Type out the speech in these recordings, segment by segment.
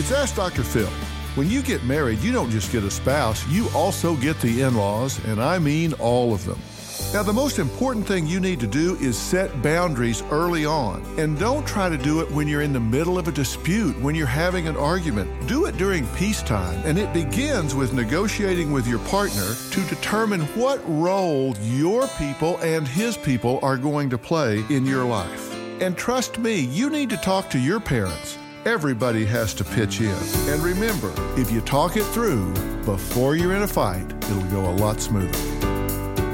It's Ask Dr. Phil. When you get married, you don't just get a spouse, you also get the in laws, and I mean all of them. Now, the most important thing you need to do is set boundaries early on. And don't try to do it when you're in the middle of a dispute, when you're having an argument. Do it during peacetime. And it begins with negotiating with your partner to determine what role your people and his people are going to play in your life. And trust me, you need to talk to your parents. Everybody has to pitch in. And remember, if you talk it through before you're in a fight, it'll go a lot smoother.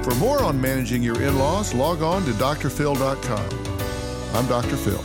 For more on managing your in laws, log on to drphil.com. I'm Dr. Phil.